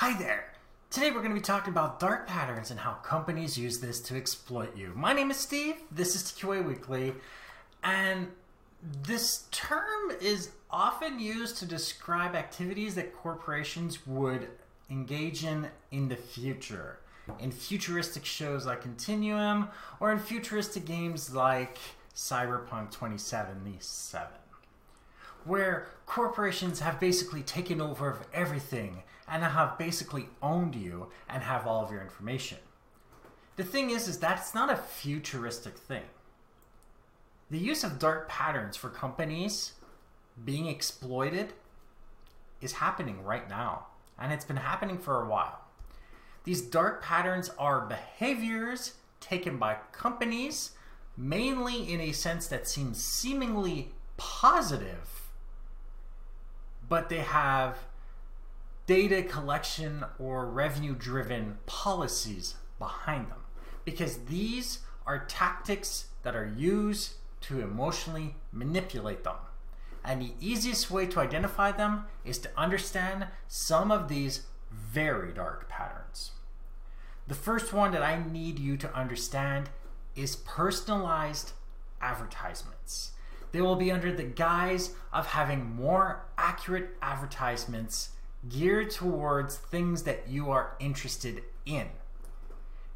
Hi there! Today we're going to be talking about dark patterns and how companies use this to exploit you. My name is Steve, this is TQA Weekly, and this term is often used to describe activities that corporations would engage in in the future. In futuristic shows like Continuum, or in futuristic games like Cyberpunk 2077 where corporations have basically taken over of everything and have basically owned you and have all of your information. The thing is, is that it's not a futuristic thing. The use of dark patterns for companies being exploited is happening right now, and it's been happening for a while. These dark patterns are behaviors taken by companies, mainly in a sense that seems seemingly positive but they have data collection or revenue driven policies behind them because these are tactics that are used to emotionally manipulate them. And the easiest way to identify them is to understand some of these very dark patterns. The first one that I need you to understand is personalized advertisements. They will be under the guise of having more accurate advertisements geared towards things that you are interested in.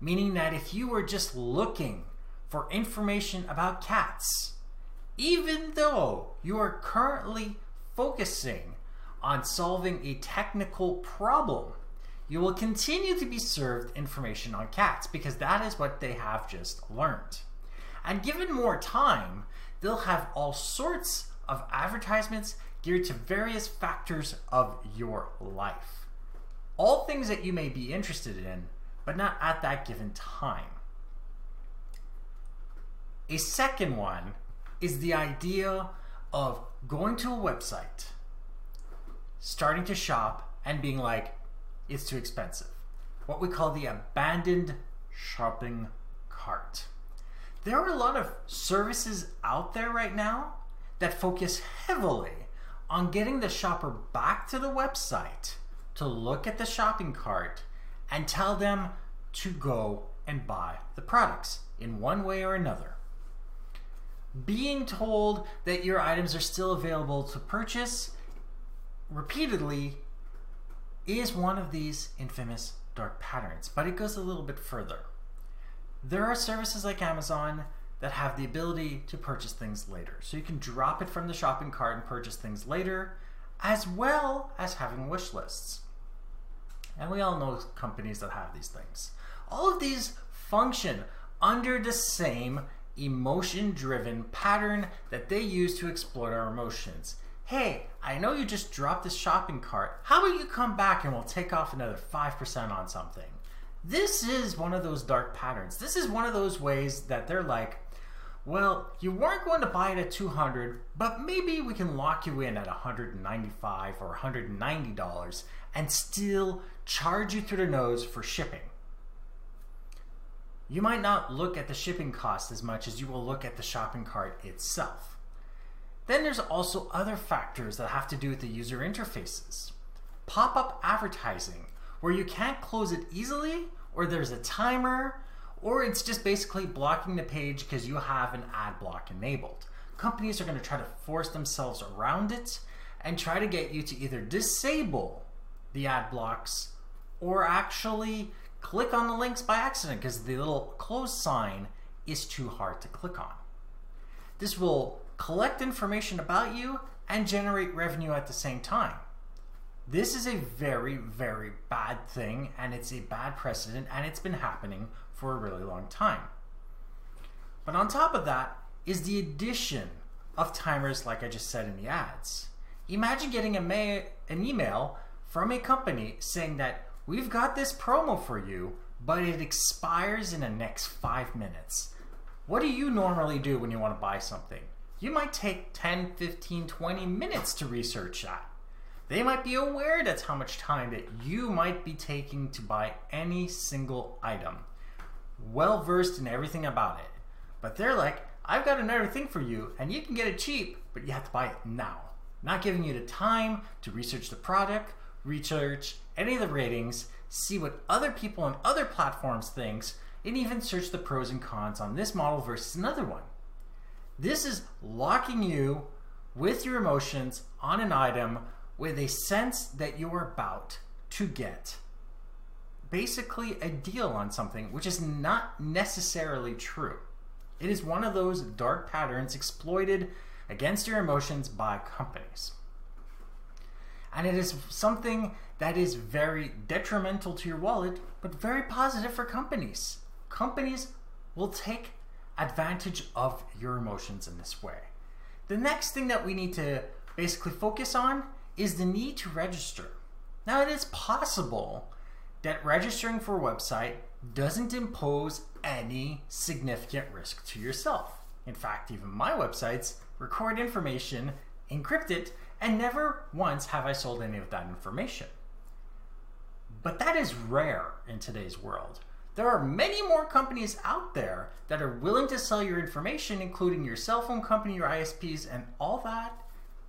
Meaning that if you were just looking for information about cats, even though you are currently focusing on solving a technical problem, you will continue to be served information on cats because that is what they have just learned. And given more time, they'll have all sorts of advertisements geared to various factors of your life. All things that you may be interested in, but not at that given time. A second one is the idea of going to a website, starting to shop, and being like, it's too expensive. What we call the abandoned shopping cart there are a lot of services out there right now that focus heavily on getting the shopper back to the website to look at the shopping cart and tell them to go and buy the products in one way or another. Being told that your items are still available to purchase repeatedly is one of these infamous dark patterns, but it goes a little bit further. There are services like Amazon that have the ability to purchase things later. So you can drop it from the shopping cart and purchase things later, as well as having wish lists. And we all know companies that have these things. All of these function under the same emotion driven pattern that they use to exploit our emotions. Hey, I know you just dropped this shopping cart. How about you come back and we'll take off another 5% on something? This is one of those dark patterns. This is one of those ways that they're like, well, you weren't going to buy it at 200, but maybe we can lock you in at 195 or 190 dollars and still charge you through the nose for shipping. You might not look at the shipping cost as much as you will look at the shopping cart itself. Then there's also other factors that have to do with the user interfaces. Pop-up advertising where you can't close it easily, or there's a timer, or it's just basically blocking the page because you have an ad block enabled. Companies are going to try to force themselves around it and try to get you to either disable the ad blocks or actually click on the links by accident because the little close sign is too hard to click on. This will collect information about you and generate revenue at the same time. This is a very, very bad thing, and it's a bad precedent, and it's been happening for a really long time. But on top of that is the addition of timers, like I just said in the ads. Imagine getting an email from a company saying that we've got this promo for you, but it expires in the next five minutes. What do you normally do when you want to buy something? You might take 10, 15, 20 minutes to research that. They might be aware that's how much time that you might be taking to buy any single item. Well versed in everything about it. But they're like, I've got another thing for you, and you can get it cheap, but you have to buy it now. Not giving you the time to research the product, research any of the ratings, see what other people on other platforms thinks, and even search the pros and cons on this model versus another one. This is locking you with your emotions on an item with a sense that you're about to get basically a deal on something which is not necessarily true. It is one of those dark patterns exploited against your emotions by companies. And it is something that is very detrimental to your wallet, but very positive for companies. Companies will take advantage of your emotions in this way. The next thing that we need to basically focus on is the need to register. Now, it is possible that registering for a website doesn't impose any significant risk to yourself. In fact, even my websites record information, encrypt it, and never once have I sold any of that information. But that is rare in today's world. There are many more companies out there that are willing to sell your information, including your cell phone company, your ISPs, and all that,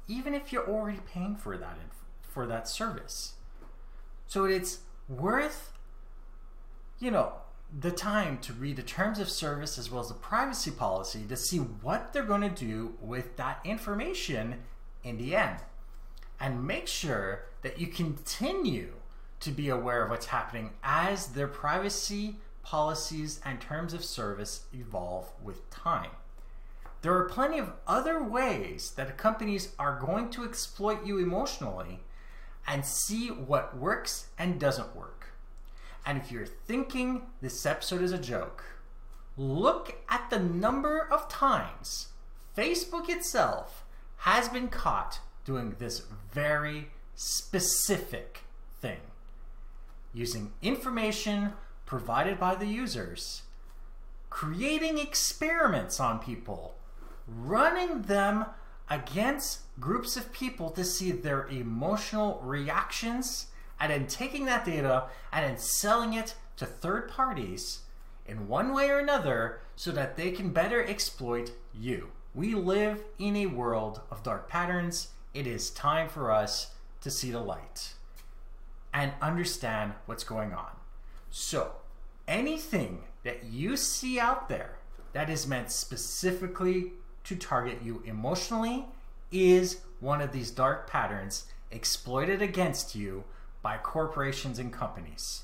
even if you're already paying for that for that service. So it's worth, you know, the time to read the terms of service as well as the privacy policy to see what they're going to do with that information in the end. And make sure that you continue to be aware of what's happening as their privacy policies and terms of service evolve with time. There are plenty of other ways that companies are going to exploit you emotionally and see what works and doesn't work. And if you're thinking this episode is a joke, look at the number of times Facebook itself has been caught doing this very specific thing using information provided by the users, creating experiments on people, running them against groups of people to see their emotional reactions and then taking that data and then selling it to third parties in one way or another so that they can better exploit you. We live in a world of dark patterns. It is time for us to see the light and understand what's going on. So, anything that you see out there that is meant specifically to target you emotionally is one of these dark patterns exploited against you by corporations and companies.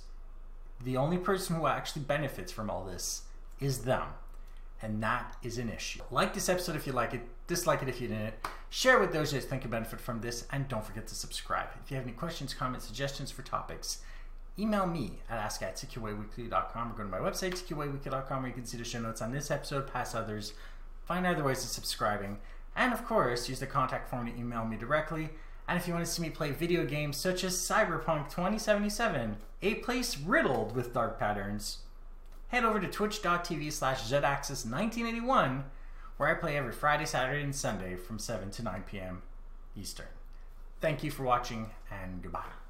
The only person who actually benefits from all this is them. And that is an issue. Like this episode if you like it, dislike it if you didn't. Share with those that think benefit from this, and don't forget to subscribe. If you have any questions, comments, suggestions for topics, email me at ask at or go to my website, tqaweekly.com, where you can see the show notes on this episode, past others, find other ways of subscribing, and of course, use the contact form to email me directly. And if you want to see me play video games such as Cyberpunk 2077, a place riddled with dark patterns, head over to twitch.tv slash zaxis1981, where I play every Friday, Saturday, and Sunday from 7 to 9 p.m. Eastern. Thank you for watching, and goodbye.